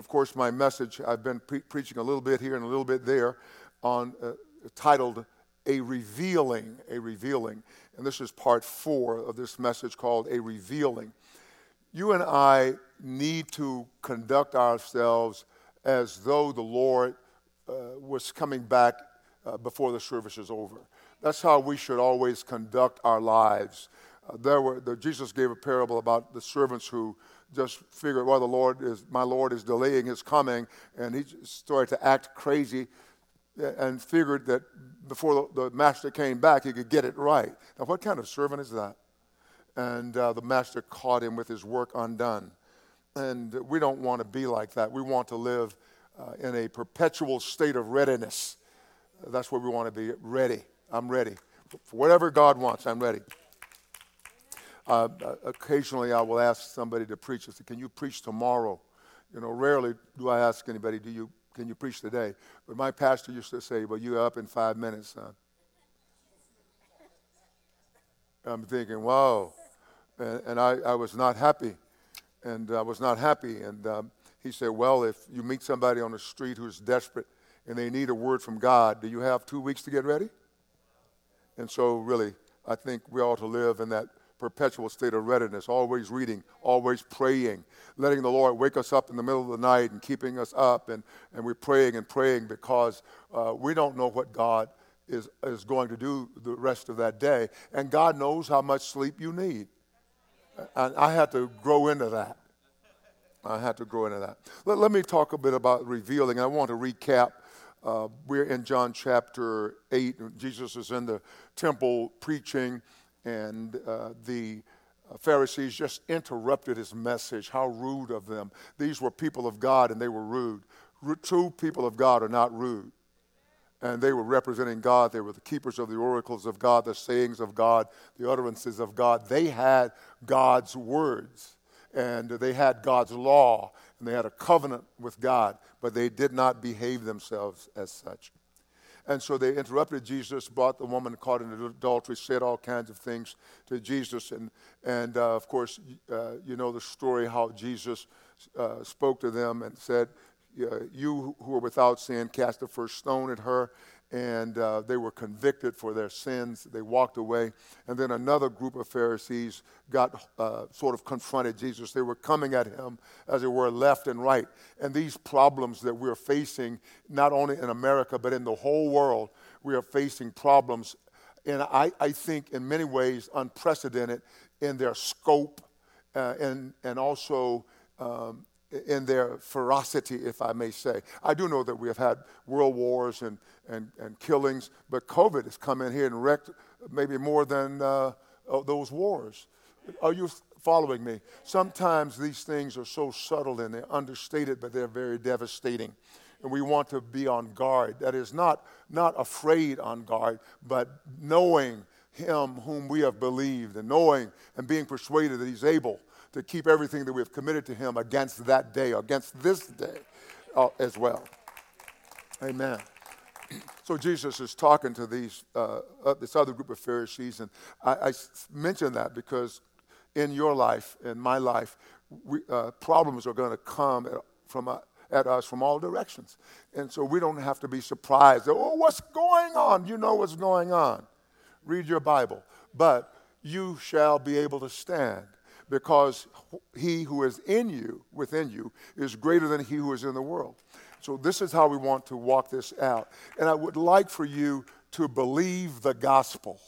of course, my message, I've been pre- preaching a little bit here and a little bit there on uh, titled A Revealing, A Revealing. And this is part four of this message called A Revealing. You and I need to conduct ourselves as though the Lord uh, was coming back uh, before the service is over. That's how we should always conduct our lives. Uh, there were the, Jesus gave a parable about the servants who just figured, well, the Lord is my Lord is delaying His coming, and he started to act crazy, and figured that before the, master came back, he could get it right. Now, what kind of servant is that? And uh, the master caught him with his work undone. And we don't want to be like that. We want to live uh, in a perpetual state of readiness. That's where we want to be ready. I'm ready. For whatever God wants, I'm ready. Uh, occasionally, I will ask somebody to preach. I say, Can you preach tomorrow? You know, rarely do I ask anybody, do you, Can you preach today? But my pastor used to say, Well, you're up in five minutes, son. I'm thinking, Wow. And, and I, I was not happy. And I was not happy. And um, he said, Well, if you meet somebody on the street who's desperate and they need a word from God, do you have two weeks to get ready? And so, really, I think we ought to live in that perpetual state of readiness, always reading, always praying, letting the Lord wake us up in the middle of the night and keeping us up. And, and we're praying and praying because uh, we don't know what God is, is going to do the rest of that day. And God knows how much sleep you need. And I had to grow into that. I had to grow into that. Let, let me talk a bit about revealing. I want to recap. Uh, we're in John chapter 8. Jesus is in the temple preaching, and uh, the Pharisees just interrupted his message. How rude of them. These were people of God, and they were rude. True people of God are not rude and they were representing God. They were the keepers of the oracles of God, the sayings of God, the utterances of God. They had God's words, and they had God's law, and they had a covenant with God, but they did not behave themselves as such. And so they interrupted Jesus, brought the woman caught in adultery, said all kinds of things to Jesus. And, and uh, of course, uh, you know the story how Jesus uh, spoke to them and said, you who are without sin cast the first stone at her and uh, they were convicted for their sins. They walked away. And then another group of Pharisees got uh, sort of confronted Jesus. They were coming at him, as it were, left and right. And these problems that we're facing, not only in America, but in the whole world, we are facing problems. And I, I think, in many ways, unprecedented in their scope uh, and, and also um, in their ferocity, if I may say. I do know that we have had world wars and, and, and killings, but COVID has come in here and wrecked maybe more than uh, those wars. Are you following me? Sometimes these things are so subtle and they're understated, but they're very devastating. And we want to be on guard. That is, not, not afraid on guard, but knowing Him whom we have believed and knowing and being persuaded that He's able to keep everything that we have committed to Him against that day, against this day uh, as well. Amen. So Jesus is talking to these uh, uh, this other group of Pharisees, and I, I mention that because in your life, in my life, we, uh, problems are going to come at, from uh, at us from all directions, and so we don't have to be surprised. Oh, what's going on? You know what's going on. Read your Bible, but you shall be able to stand because he who is in you, within you, is greater than he who is in the world. So, this is how we want to walk this out. And I would like for you to believe the gospel.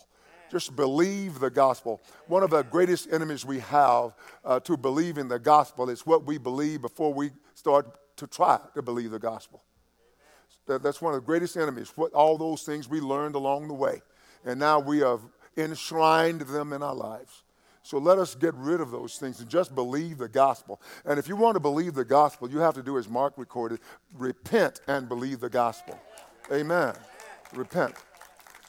Just believe the gospel. One of the greatest enemies we have uh, to believe in the gospel is what we believe before we start to try to believe the gospel. That, that's one of the greatest enemies. What all those things we learned along the way, and now we have enshrined them in our lives. So let us get rid of those things and just believe the gospel. And if you want to believe the gospel, you have to do as Mark recorded repent and believe the gospel. Amen. Repent.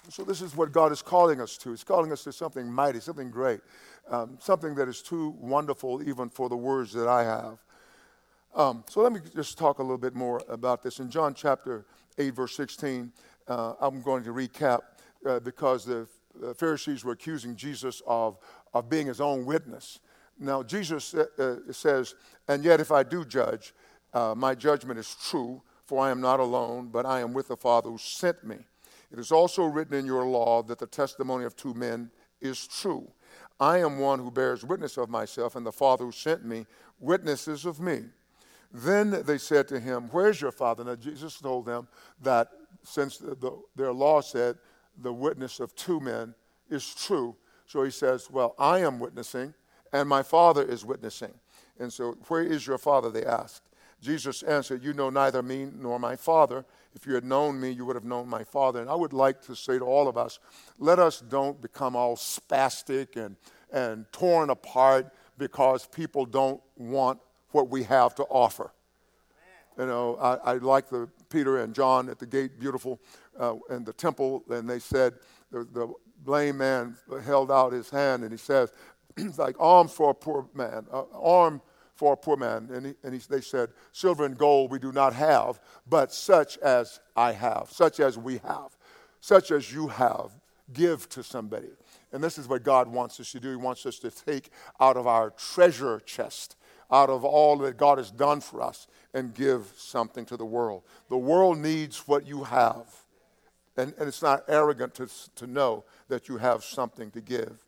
So this is what God is calling us to. He's calling us to something mighty, something great, um, something that is too wonderful even for the words that I have. Um, so let me just talk a little bit more about this. In John chapter 8, verse 16, uh, I'm going to recap uh, because the the Pharisees were accusing Jesus of, of being his own witness. Now, Jesus uh, uh, says, And yet, if I do judge, uh, my judgment is true, for I am not alone, but I am with the Father who sent me. It is also written in your law that the testimony of two men is true. I am one who bears witness of myself, and the Father who sent me witnesses of me. Then they said to him, Where's your Father? Now, Jesus told them that since the, the, their law said the witness of two men is true, so he says, Well, I am witnessing, and my Father is witnessing. And so, where is your Father? They asked. Jesus answered, You know neither me nor my Father. If you had known me, you would have known my Father. And I would like to say to all of us, let us don't become all spastic and, and torn apart because people don't want what we have to offer. You know, I, I like the Peter and John at the gate, beautiful, uh, in the temple, and they said, the, the lame man held out his hand and he says, like alms for a poor man, uh, arm for a poor man. And, he, and he, they said, Silver and gold we do not have, but such as I have, such as we have, such as you have, give to somebody. And this is what God wants us to do. He wants us to take out of our treasure chest, out of all that God has done for us, and give something to the world. The world needs what you have. And, and it's not arrogant to, to know that you have something to give.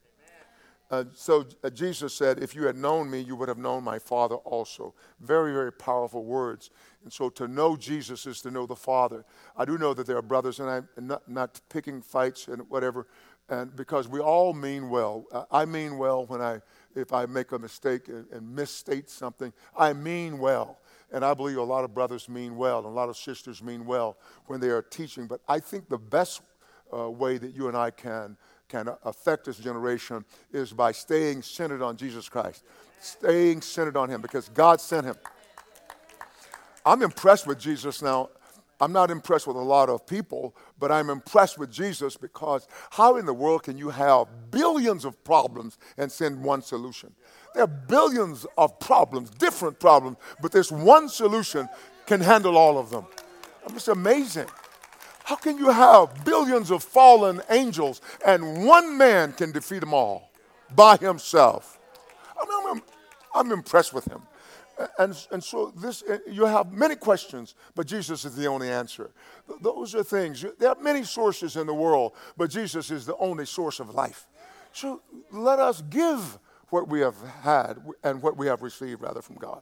Uh, so uh, Jesus said, If you had known me, you would have known my Father also. Very, very powerful words. And so to know Jesus is to know the Father. I do know that there are brothers, and I'm not, not picking fights and whatever, and because we all mean well. Uh, I mean well when I, if I make a mistake and, and misstate something, I mean well. And I believe a lot of brothers mean well, and a lot of sisters mean well when they are teaching. But I think the best uh, way that you and I can can affect this generation is by staying centered on Jesus Christ, staying centered on Him because God sent Him. I'm impressed with Jesus now. I'm not impressed with a lot of people, but I'm impressed with Jesus because how in the world can you have billions of problems and send one solution? There are billions of problems, different problems, but this one solution can handle all of them. Just amazing. How can you have billions of fallen angels and one man can defeat them all by himself? I mean, I'm, I'm impressed with him. And, and so this, you have many questions, but Jesus is the only answer. Those are things. There are many sources in the world, but Jesus is the only source of life. So let us give what we have had and what we have received, rather, from God.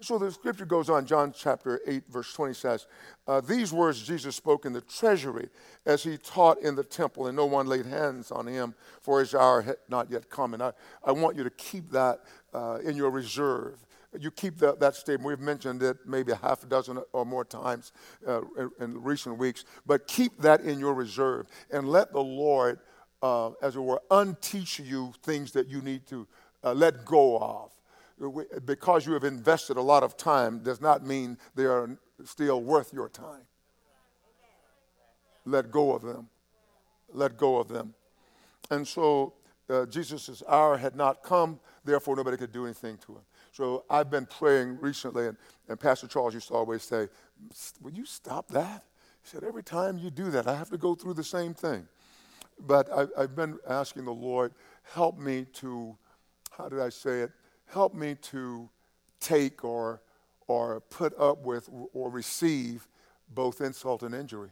So the scripture goes on, John chapter 8, verse 20 says, uh, These words Jesus spoke in the treasury as he taught in the temple, and no one laid hands on him, for his hour had not yet come. And I, I want you to keep that uh, in your reserve. You keep that, that statement. We've mentioned it maybe a half a dozen or more times uh, in, in, recent weeks, but keep that in your reserve and let the Lord, uh, as it were, unteach you things that you need to uh, let go of because you have invested a lot of time does not mean they are still worth your time. Let go of them. Let go of them. And so uh, Jesus' hour had not come, therefore nobody could do anything to him. So I've been praying recently, and, and Pastor Charles used to always say, Will you stop that? He said, Every time you do that, I have to go through the same thing. But I, I've been asking the Lord, help me to, how did I say it? help me to take or, or put up with or receive both insult and injury.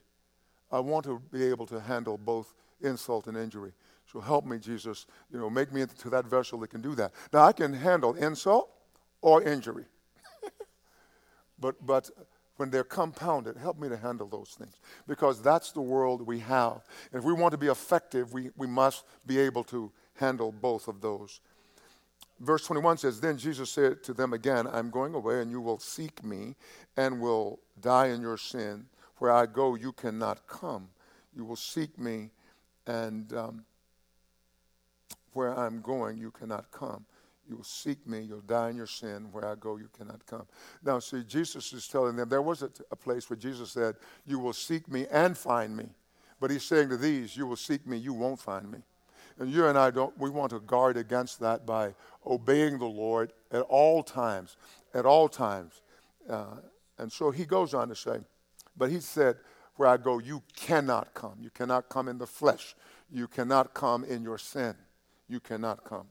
I want to be able to handle both insult and injury. So help me, Jesus. You know, make me into that vessel that can do that. Now I can handle insult or injury. but but when they're compounded, help me to handle those things. Because that's the world we have. And if we want to be effective, we, we must be able to handle both of those verse 21 says, Then Jesus said to them again, I'm going away, and you will seek me and will die in your sin. Where I go, you cannot come. You will seek me, and um, where I'm going, you cannot come. You will seek me, you'll die in your sin. Where I go, you cannot come. Now, see, Jesus is telling them there was a, a place where Jesus said, You will seek me and find me. But he's saying to these, You will seek me, you won't find me. And you and I don't, we want to guard against that by obeying the Lord at all times, at all times. Uh, and so he goes on to say, but he said, where I go, you cannot come. You cannot come in the flesh. You cannot come in your sin. You cannot come.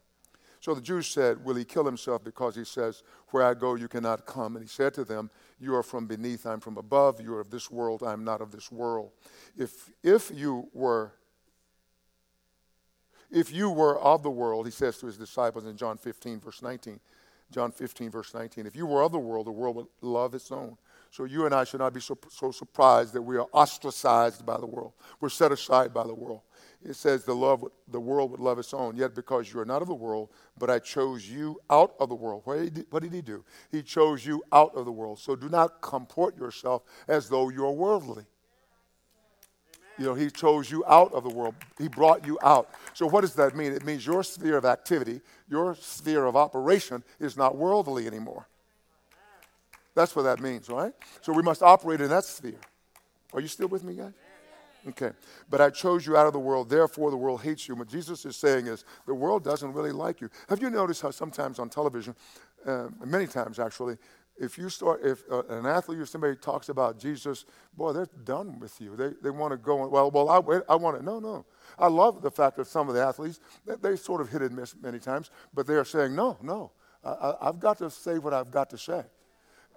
So the Jews said, Will he kill himself because he says, Where I go, you cannot come? And he said to them, You are from beneath, I'm from above. You are of this world, I am not of this world. If, if you were if you were of the world, he says to his disciples in John 15, verse 19, John 15, verse 19, if you were of the world, the world would love its own. So you and I should not be so, so surprised that we are ostracized by the world. We're set aside by the world. It says the, love, the world would love its own, yet because you are not of the world, but I chose you out of the world. What did, he, what did he do? He chose you out of the world. So do not comport yourself as though you're worldly. You know, he chose you out of the world. He brought you out. So what does that mean? It means your sphere of activity, your sphere of operation is not worldly anymore. That's what that means, right? So we must operate in that sphere. Are you still with me, guys? Okay. But I chose you out of the world, therefore the world hates you. What Jesus is saying is the world doesn't really like you. Have you noticed how sometimes on television, uh, many times actually, if you start, if uh, an athlete or somebody talks about Jesus, boy, they're done with you. They, they want to go, well, well, I, I want to, no, no. I love the fact that some of the athletes, they, they sort of hit and miss many times, but they are saying, no, no, I, I've got to say what I've got to say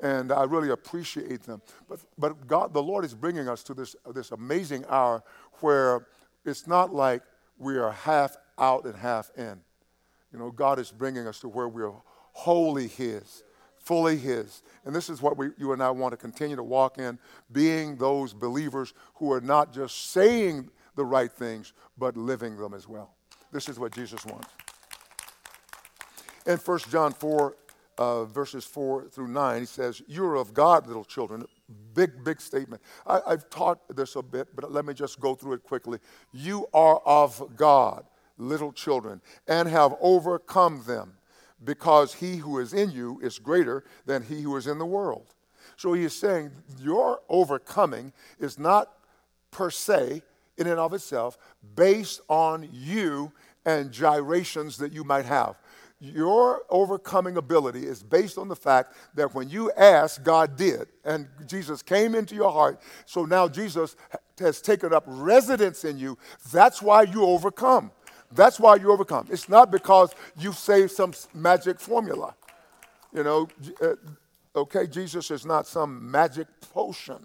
and I really appreciate them. But, but God, the Lord is bringing us to this, this amazing hour where it's not like we are half out and half in. You know, God is bringing us to where we are wholly His, fully His. And this is what we, you and I want to continue to walk in, being those believers who are not just saying the right things, but living them as well. This is what Jesus wants. In 1 John 4, uh, verses 4 through 9, he says, You're of God, little children. Big, big statement. I, I've taught this a bit, but let me just go through it quickly. You are of God, little children, and have overcome them, because he who is in you is greater than he who is in the world. So he is saying, Your overcoming is not per se, in and of itself, based on you and gyrations that you might have. Your overcoming ability is based on the fact that when you asked, God did, and Jesus came into your heart. So now Jesus has taken up residence in you. That's why you overcome. That's why you overcome. It's not because you say some magic formula. You know, uh, okay, Jesus is not some magic potion,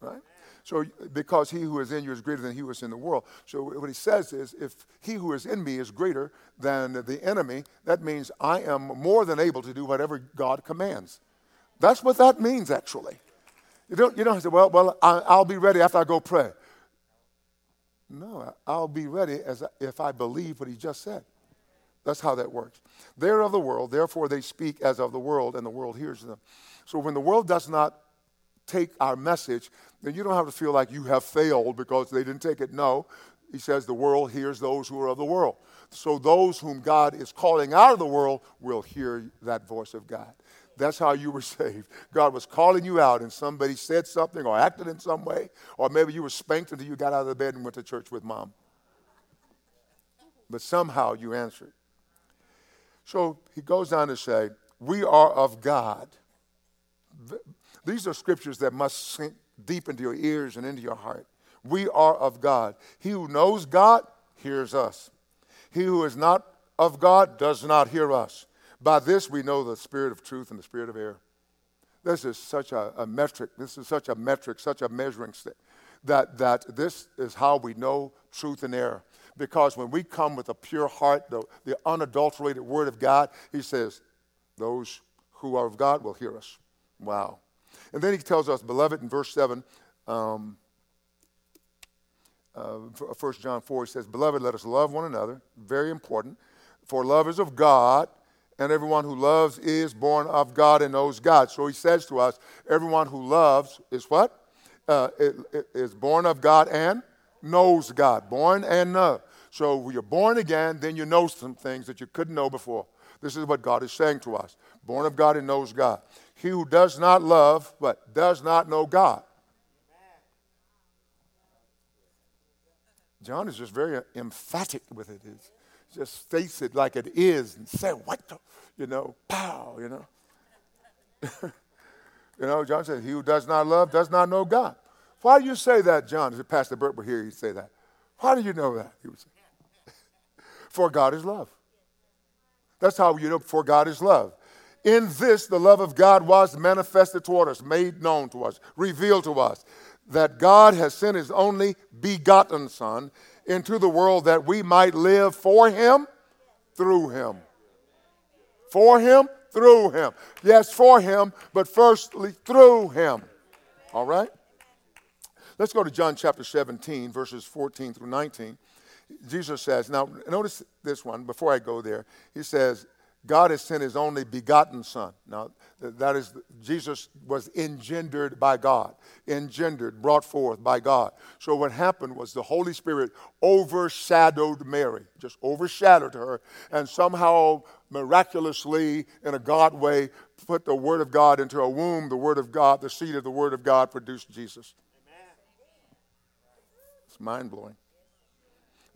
right? So, because he who is in you is greater than he who is in the world. So, what he says is, if he who is in me is greater than the enemy, that means I am more than able to do whatever God commands. That's what that means, actually. You don't, you don't say, well, well, I'll be ready after I go pray. No, I'll be ready as if I believe what he just said. That's how that works. They're of the world, therefore they speak as of the world, and the world hears them. So when the world does not take our message, then you don't have to feel like you have failed because they didn't take it. No, he says the world hears those who are of the world. So those whom God is calling out of the world will hear that voice of God. That's how you were saved. God was calling you out, and somebody said something or acted in some way, or maybe you were spanked until you got out of the bed and went to church with mom. But somehow you answered. So he goes on to say, We are of God. These are scriptures that must sink deep into your ears and into your heart. We are of God. He who knows God hears us. He who is not of God does not hear us. By this we know the spirit of truth and the spirit of error. This is such a, a metric. This is such a metric, such a measuring stick. That, that this is how we know truth and error. Because when we come with a pure heart, the, the unadulterated word of God, he says, those who are of God will hear us. Wow. And then he tells us, beloved, in verse 7, um, uh, 1 John 4, he says, Beloved, let us love one another. Very important. For love is of God, and everyone who loves is born of God and knows God. So he says to us, everyone who loves is what? Uh, it, it is born of God and knows God. Born and know. So when you're born again, then you know some things that you couldn't know before. This is what God is saying to us. Born of God and knows God. He who does not love, but does not know God. John is just very uh, emphatic with it. He just states it like it is and say, what the, you know, pow, you know. you know, John said, he who does not love does not know God. Why do you say that, John? If Pastor Burt were here, he'd say that. Why do you know that? He would say, for God is love. That's how you know for God is love. In this, the love of God was manifested toward us, made known to us, revealed to us, that God has sent his only begotten Son into the world that we might live for him, through him. For him, through him. Yes, for him, but firstly through him. All right? Let's go to John chapter 17, verses 14 through 19. Jesus says, now notice this one before I go there. He says, God has sent his only begotten Son. Now, that is, Jesus was engendered by God, engendered, brought forth by God. So, what happened was the Holy Spirit overshadowed Mary, just overshadowed her, and somehow, miraculously, in a God way, put the Word of God into a womb. The Word of God, the seed of the Word of God, produced Jesus. Amen. It's mind blowing.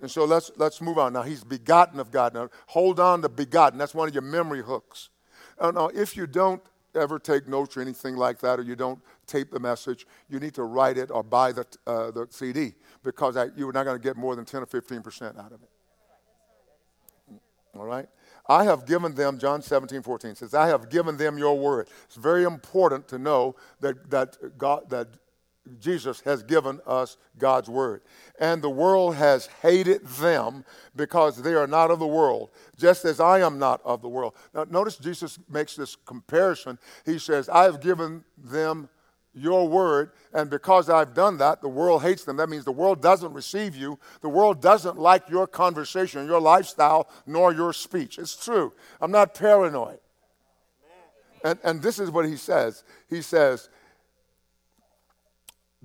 And so let's, let's move on. Now, he's begotten of God. Now, hold on to begotten. That's one of your memory hooks. Uh, now, if you don't ever take notes or anything like that, or you don't tape the message, you need to write it or buy the, uh, the CD because I, you're not going to get more than 10 or 15% out of it. All right? I have given them, John 17, 14 says, I have given them your word. It's very important to know that, that, God, that Jesus has given us God's word. And the world has hated them because they are not of the world, just as I am not of the world. Now, notice Jesus makes this comparison. He says, I have given them your word, and because I've done that, the world hates them. That means the world doesn't receive you. The world doesn't like your conversation, your lifestyle, nor your speech. It's true. I'm not paranoid. And, and this is what he says. He says,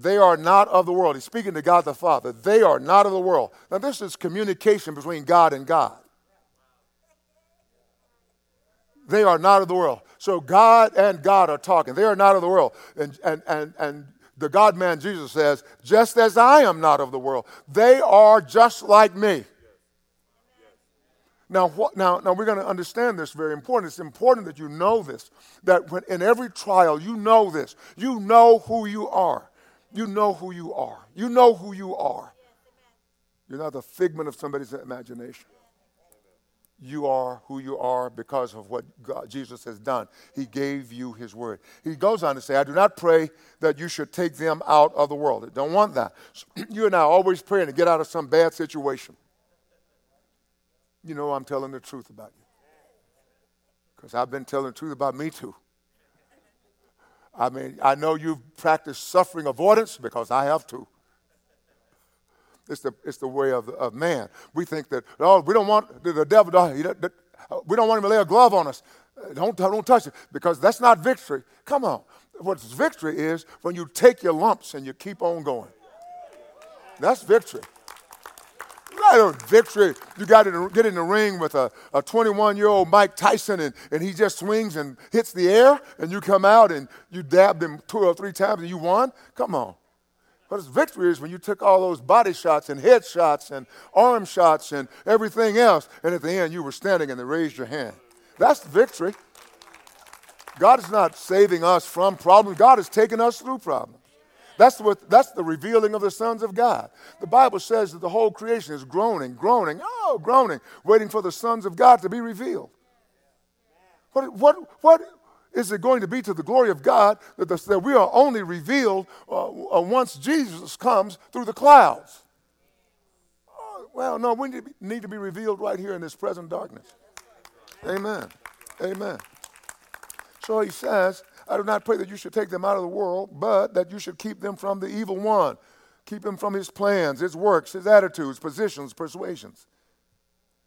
they are not of the world. He's speaking to God the Father. They are not of the world. Now, this is communication between God and God. They are not of the world. So God and God are talking. They are not of the world. And, and, and, and the God man Jesus says, just as I am not of the world, they are just like me. Now, what, now, now we're going to understand this very important. It's important that you know this, that when, in every trial, you know this. You know who you are. You know who you are. You know who you are. You're not the figment of somebody's imagination. You are who you are because of what God, Jesus has done. He gave you his word. He goes on to say, I do not pray that you should take them out of the world. I don't want that. So you and I are always praying to get out of some bad situation. You know I'm telling the truth about you. Because I've been telling the truth about me too. I mean, I know you've practiced suffering avoidance because I have too. It's the, it's the way of, of man. We think that, oh, we don't want the, the devil, to, we don't want him to lay a glove on us. Don't, don't touch it because that's not victory. Come on. What's victory is when you take your lumps and you keep on going. That's victory a victory. You got to get in the ring with a 21 year old Mike Tyson and, and he just swings and hits the air and you come out and you dabbed him two or three times and you won. Come on. What victory is when you took all those body shots and head shots and arm shots and everything else, and at the end you were standing and they raised your hand. That's the victory. God is not saving us from problems, God is taking us through problems. That's, what, that's the revealing of the sons of God. The Bible says that the whole creation is groaning, groaning, oh, groaning, waiting for the sons of God to be revealed. What, what, what is it going to be to the glory of God that, the, that we are only revealed uh, uh, once Jesus comes through the clouds? Uh, well, no, we need to be revealed right here in this present darkness. Amen. Amen. So he says, I do not pray that you should take them out of the world, but that you should keep them from the evil one. Keep them from his plans, his works, his attitudes, positions, persuasions.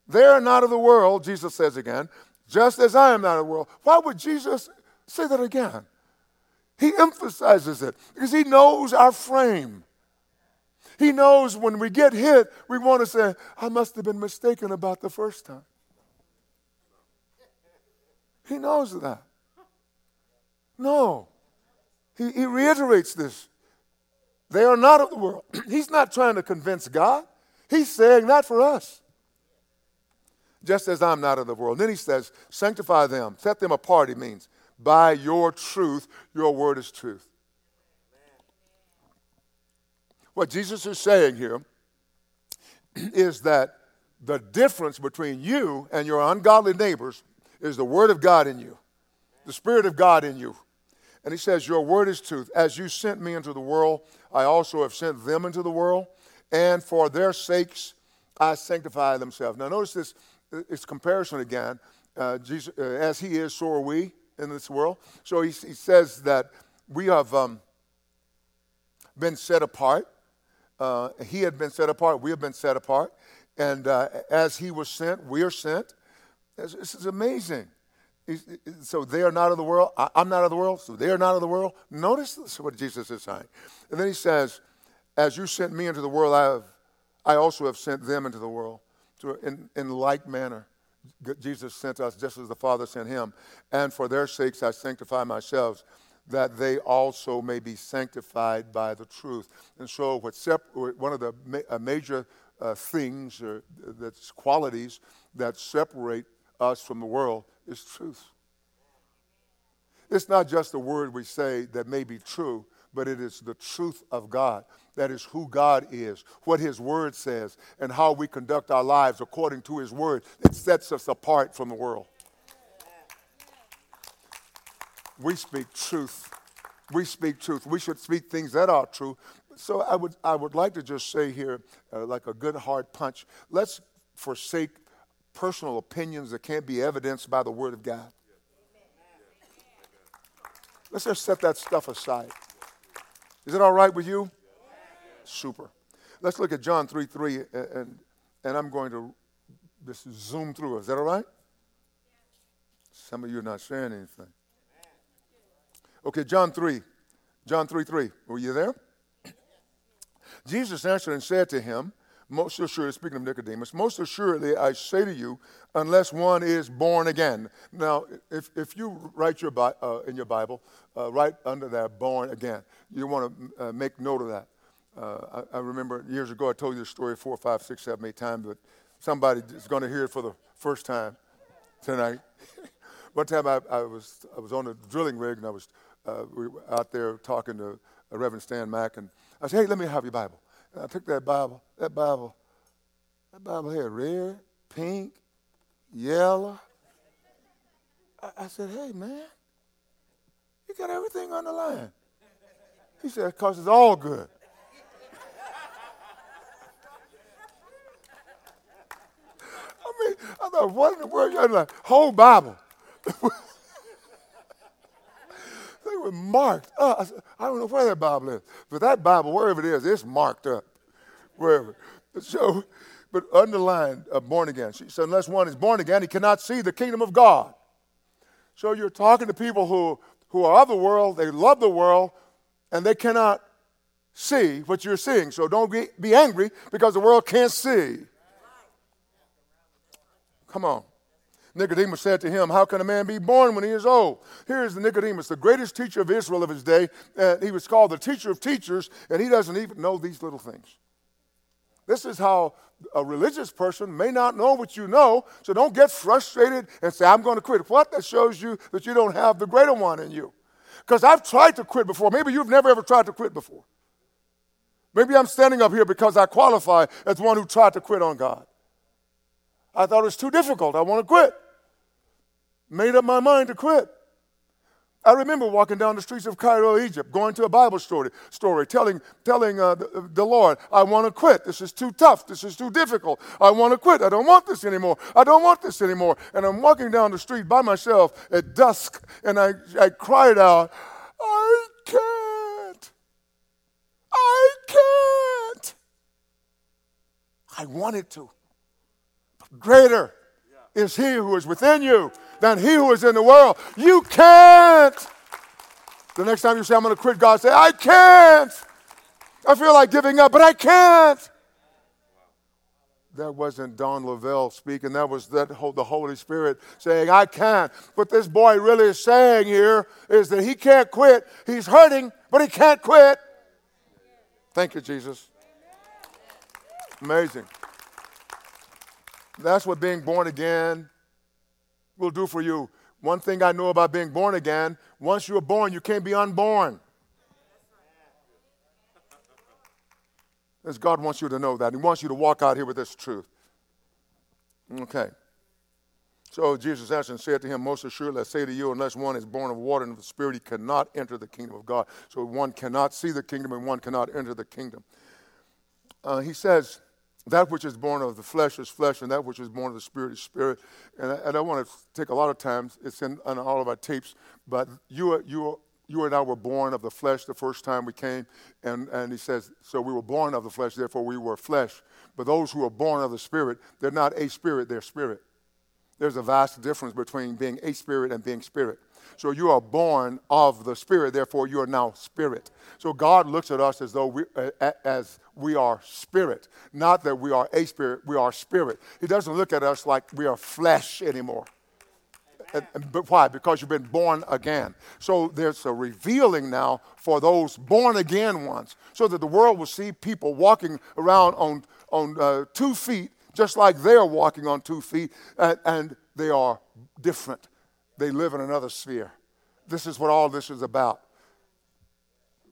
They are not of the world, Jesus says again, just as I am not of the world. Why would Jesus say that again? He emphasizes it because he knows our frame. He knows when we get hit, we want to say, I must have been mistaken about the first time. He knows that. No. He, he reiterates this. They are not of the world. He's not trying to convince God. He's saying that for us. Just as I'm not of the world. then he says, sanctify them, set them apart, he means. By your truth, your word is truth. What Jesus is saying here is that the difference between you and your ungodly neighbors is the Word of God in you, the Spirit of God in you. And he says, Your word is truth. As you sent me into the world, I also have sent them into the world, and for their sakes I sanctify themselves. Now, notice this it's comparison again. Uh, Jesus, uh, as he is, so are we in this world. So he, he says that we have um, been set apart. Uh, he had been set apart. We have been set apart. And uh, as he was sent, we are sent. This is amazing. So they are not of the world. I'm not of the world. So they are not of the world. Notice what Jesus is saying. And then he says, As you sent me into the world, I, have, I also have sent them into the world. So in, in like manner, Jesus sent us just as the Father sent him. And for their sakes I sanctify myself, that they also may be sanctified by the truth. And so, what sep- one of the ma- major uh, things, or that's qualities that separate us from the world is truth. It's not just a word we say that may be true, but it is the truth of God. That is who God is, what His Word says, and how we conduct our lives according to His Word. that sets us apart from the world. We speak truth. We speak truth. We should speak things that are true. So I would, I would like to just say here, uh, like a good hard punch, let's forsake personal opinions that can't be evidenced by the Word of God. Let's just set that stuff aside. Is it all right with you? Super. Let's look at John 3 3, and, and I'm going to just zoom through. Is that all right? Some of you are not saying anything. Okay, John 3. John 3 3. Were you there? Jesus answered and said to him, most assuredly, speaking of Nicodemus, most assuredly I say to you, unless one is born again. Now, if, if you write your uh, in your Bible, uh, right under that, born again, you want to uh, make note of that. Uh, I, I, remember years ago I told you the story four, five, six, seven, eight times, but somebody is going to hear it for the first time tonight. One time I, I, was, I was on a drilling rig and I was uh, we out there talking to Reverend Stan Mack, and I said, hey, let me have your Bible. And I took that Bible, that Bible, that Bible had red, pink, yellow. I, I said, hey, man, you got everything on the line. He said, because it's all good. I mean, I thought, what in the world? You like, whole Bible. were marked. Uh, I don't know where that Bible is, but that Bible, wherever it is, it's marked up wherever. So, but underlined uh, born again. She said, unless one is born again, he cannot see the kingdom of God. So you're talking to people who, who are of the world, they love the world, and they cannot see what you're seeing. So don't be, be angry because the world can't see. Come on. Nicodemus said to him, How can a man be born when he is old? Here's the Nicodemus, the greatest teacher of Israel of his day. And he was called the teacher of teachers, and he doesn't even know these little things. This is how a religious person may not know what you know, so don't get frustrated and say, I'm going to quit. What? That shows you that you don't have the greater one in you. Because I've tried to quit before. Maybe you've never ever tried to quit before. Maybe I'm standing up here because I qualify as one who tried to quit on God. I thought it was too difficult. I want to quit. Made up my mind to quit. I remember walking down the streets of Cairo, Egypt, going to a Bible story, story telling, telling uh, the, the Lord, I want to quit. This is too tough. This is too difficult. I want to quit. I don't want this anymore. I don't want this anymore. And I'm walking down the street by myself at dusk, and I, I cried out, I can't. I can't. I wanted to. Greater is he who is within you than he who is in the world. You can't. The next time you say, I'm going to quit, God say, I can't. I feel like giving up, but I can't. That wasn't Don Lavelle speaking. That was that the Holy Spirit saying, I can't. What this boy really is saying here is that he can't quit. He's hurting, but he can't quit. Thank you, Jesus. Amazing. That's what being born again will do for you. One thing I know about being born again once you're born, you can't be unborn. As God wants you to know that. He wants you to walk out here with this truth. Okay. So Jesus answered and said to him, Most assuredly I say to you, unless one is born of water and of the Spirit, he cannot enter the kingdom of God. So one cannot see the kingdom and one cannot enter the kingdom. Uh, he says, that which is born of the flesh is flesh, and that which is born of the spirit is spirit. And I, and I want to take a lot of times, it's in, in all of our tapes, but you, you, you and I were born of the flesh the first time we came. And, and he says, so we were born of the flesh, therefore we were flesh. But those who are born of the spirit, they're not a spirit, they're spirit. There's a vast difference between being a spirit and being spirit. So you are born of the Spirit, therefore you are now spirit. So God looks at us as though we, uh, as we are spirit, not that we are a spirit, we are spirit. He doesn't look at us like we are flesh anymore. And, and, but why? Because you've been born again. So there's a revealing now for those born again ones, so that the world will see people walking around on, on uh, two feet, just like they're walking on two feet, and, and they are different they live in another sphere. This is what all this is about.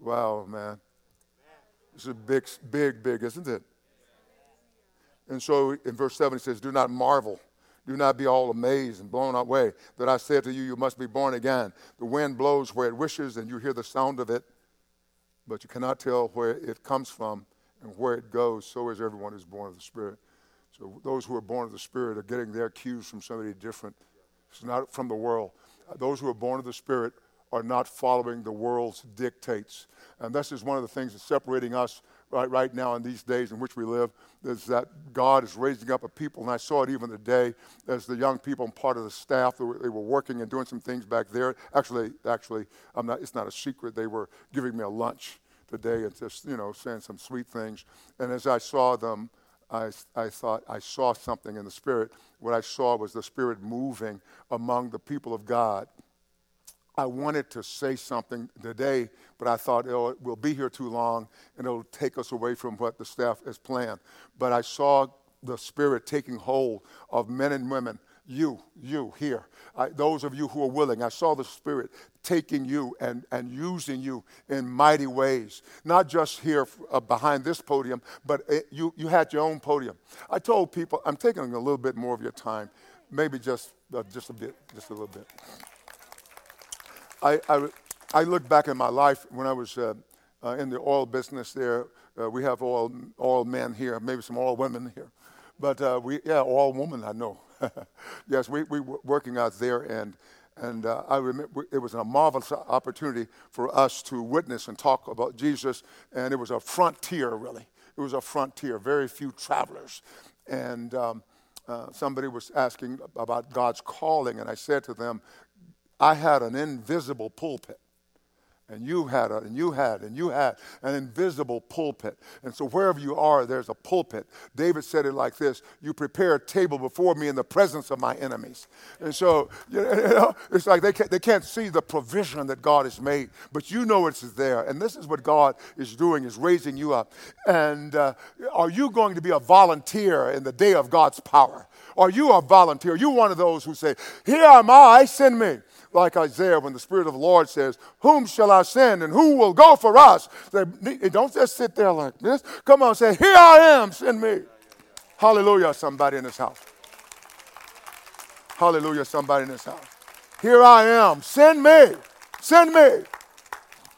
Wow, man. This is big, big, big, isn't it? And so in verse 7, he says, Do not marvel. Do not be all amazed and blown away that I said to you, You must be born again. The wind blows where it wishes, and you hear the sound of it, but you cannot tell where it comes from and where it goes. So is everyone who's born of the Spirit. So those who are born of the Spirit are getting their cues from somebody different it's not from the world. Uh, those who are born of the Spirit are not following the world's dictates. And this is one of the things that's separating us right, right now in these days in which we live, is that God is raising up a people. And I saw it even today as the young people and part of the staff, they were, they were working and doing some things back there. Actually, actually, I'm not, it's not a secret. They were giving me a lunch today and just, you know, saying some sweet things. And as I saw them, I, I thought I saw something in the Spirit. What I saw was the Spirit moving among the people of God. I wanted to say something today, but I thought oh, we'll be here too long and it'll take us away from what the staff has planned. But I saw the Spirit taking hold of men and women you, you here, I, those of you who are willing. I saw the Spirit taking you and, and using you in mighty ways, not just here uh, behind this podium, but it, you, you had your own podium. I told people, I'm taking a little bit more of your time, maybe just, uh, just a bit, just a little bit. I, I, I look back in my life when I was uh, uh in the oil business there. Uh, we have all, all men here, maybe some all women here. But uh, we, yeah, all women, I know. yes, we, we were working out there, and, and uh, I remember it was a marvelous opportunity for us to witness and talk about Jesus, and it was a frontier, really. It was a frontier, very few travelers. And um, uh, somebody was asking about God's calling, and I said to them, I had an invisible pulpit and you had a, and you had and you had an invisible pulpit. And so wherever you are there's a pulpit. David said it like this you prepare a table before me in the presence of my enemies. And so you know it's like they can't, they can't see the provision that god has made but you know it's there. And this is what god is doing is raising you up. And uh, are you going to be a volunteer in the day of god's power? Are you a volunteer? You one of those who say here am i send me. Like Isaiah when the Spirit of the Lord says, Whom shall I send and who will go for us? They, don't just sit there like this. Come on, say, Here I am, send me. Hallelujah, somebody in this house. Hallelujah, somebody in this house. Here I am, send me, send me.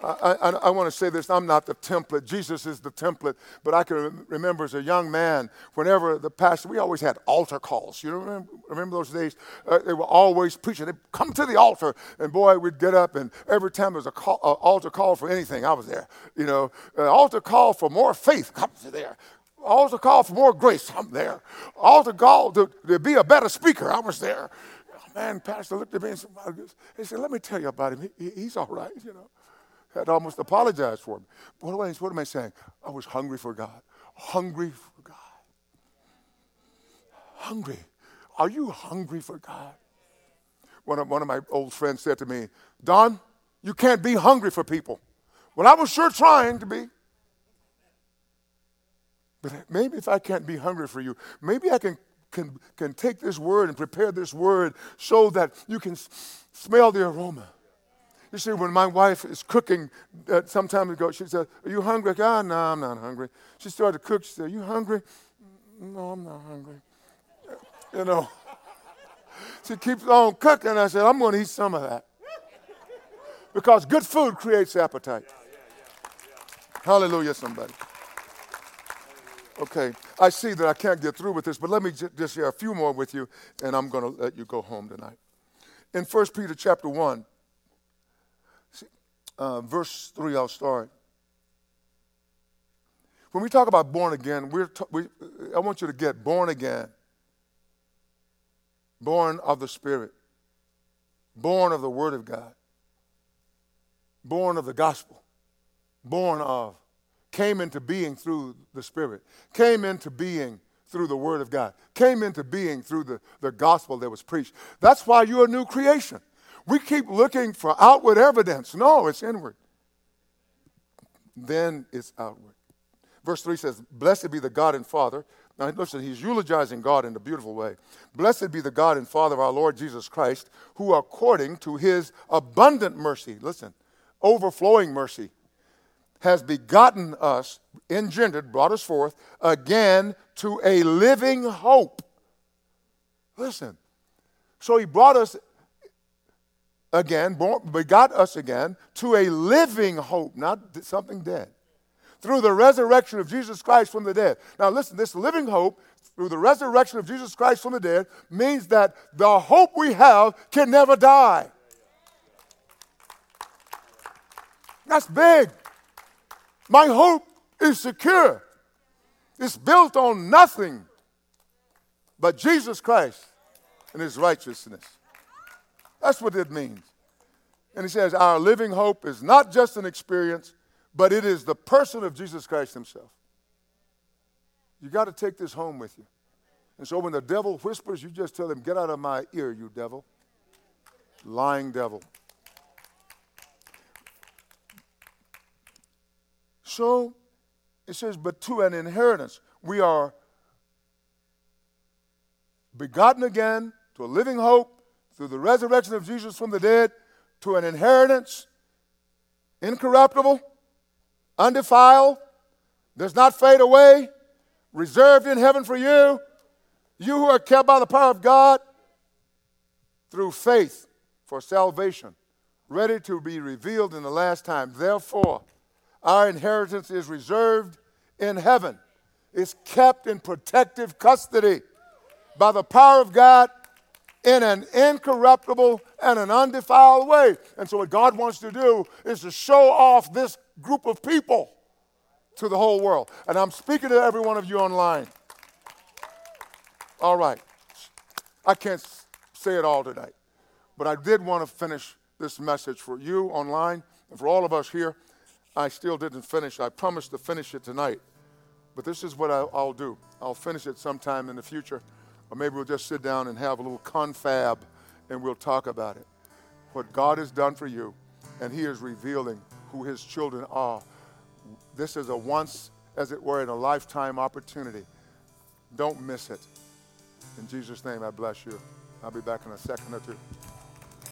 I, I, I want to say this I'm not the template. Jesus is the template. But I can remember as a young man, whenever the pastor, we always had altar calls. You remember, remember those days? Uh, they were always preaching. They'd come to the altar, and boy, we'd get up, and every time there was an altar call for anything, I was there. You know, uh, altar call for more faith, come to there. Altar call for more grace, I'm there. Altar call to, to be a better speaker, I was there. Man, pastor looked at me and said, he said, let me tell you about him. He, he's all right, you know had almost apologized for me. What am, I, what am I saying? I was hungry for God. Hungry for God. Hungry. Are you hungry for God? One of, one of my old friends said to me, Don, you can't be hungry for people. Well, I was sure trying to be. But maybe if I can't be hungry for you, maybe I can, can, can take this word and prepare this word so that you can smell the aroma. You see, when my wife is cooking uh, some time ago, she said, Are you hungry? Ah, oh, no, I'm not hungry. She started to cook. She said, Are you hungry? No, I'm not hungry. You know. She keeps on cooking. I said, I'm going to eat some of that. Because good food creates appetite. Hallelujah, somebody. Okay, I see that I can't get through with this, but let me j- just share a few more with you, and I'm going to let you go home tonight. In 1 Peter chapter 1, see, uh, verse 3, I'll start. When we talk about born again, we're t- we, I want you to get born again, born of the Spirit, born of the Word of God, born of the gospel, born of came into being through the Spirit, came into being through the Word of God, came into being through the, the gospel that was preached. That's why you're a new creation. We keep looking for outward evidence. No, it's inward. Then it's outward. Verse 3 says, Blessed be the God and Father. Now, listen, he's eulogizing God in a beautiful way. Blessed be the God and Father of our Lord Jesus Christ, who according to his abundant mercy, listen, overflowing mercy, has begotten us, engendered, brought us forth again to a living hope. Listen. So he brought us again, born, begot us again to a living hope, not something dead. Through the resurrection of Jesus Christ from the dead. Now, listen, this living hope through the resurrection of Jesus Christ from the dead means that the hope we have can never die. That's big. My hope is secure. It's built on nothing but Jesus Christ and his righteousness. That's what it means. And he says, Our living hope is not just an experience, but it is the person of Jesus Christ himself. You got to take this home with you. And so when the devil whispers, you just tell him, Get out of my ear, you devil. Lying devil. So it says, but to an inheritance. We are begotten again to a living hope through the resurrection of Jesus from the dead to an inheritance incorruptible, undefiled, does not fade away, reserved in heaven for you. You who are kept by the power of God through faith for salvation, ready to be revealed in the last time. Therefore, our inheritance is reserved in heaven, is kept in protective custody by the power of God in an incorruptible and an undefiled way. And so, what God wants to do is to show off this group of people to the whole world. And I'm speaking to every one of you online. All right. I can't say it all tonight, but I did want to finish this message for you online and for all of us here. I still didn't finish. I promised to finish it tonight. But this is what I, will do. I'll finish it sometime in the future. Or maybe we'll just sit down and have a little confab and we'll talk about it. What God has done for you, and He is revealing who His children are. This is a once, as it were, in a lifetime opportunity. Don't miss it. In Jesus' name, I bless you. I'll be back in a second or two.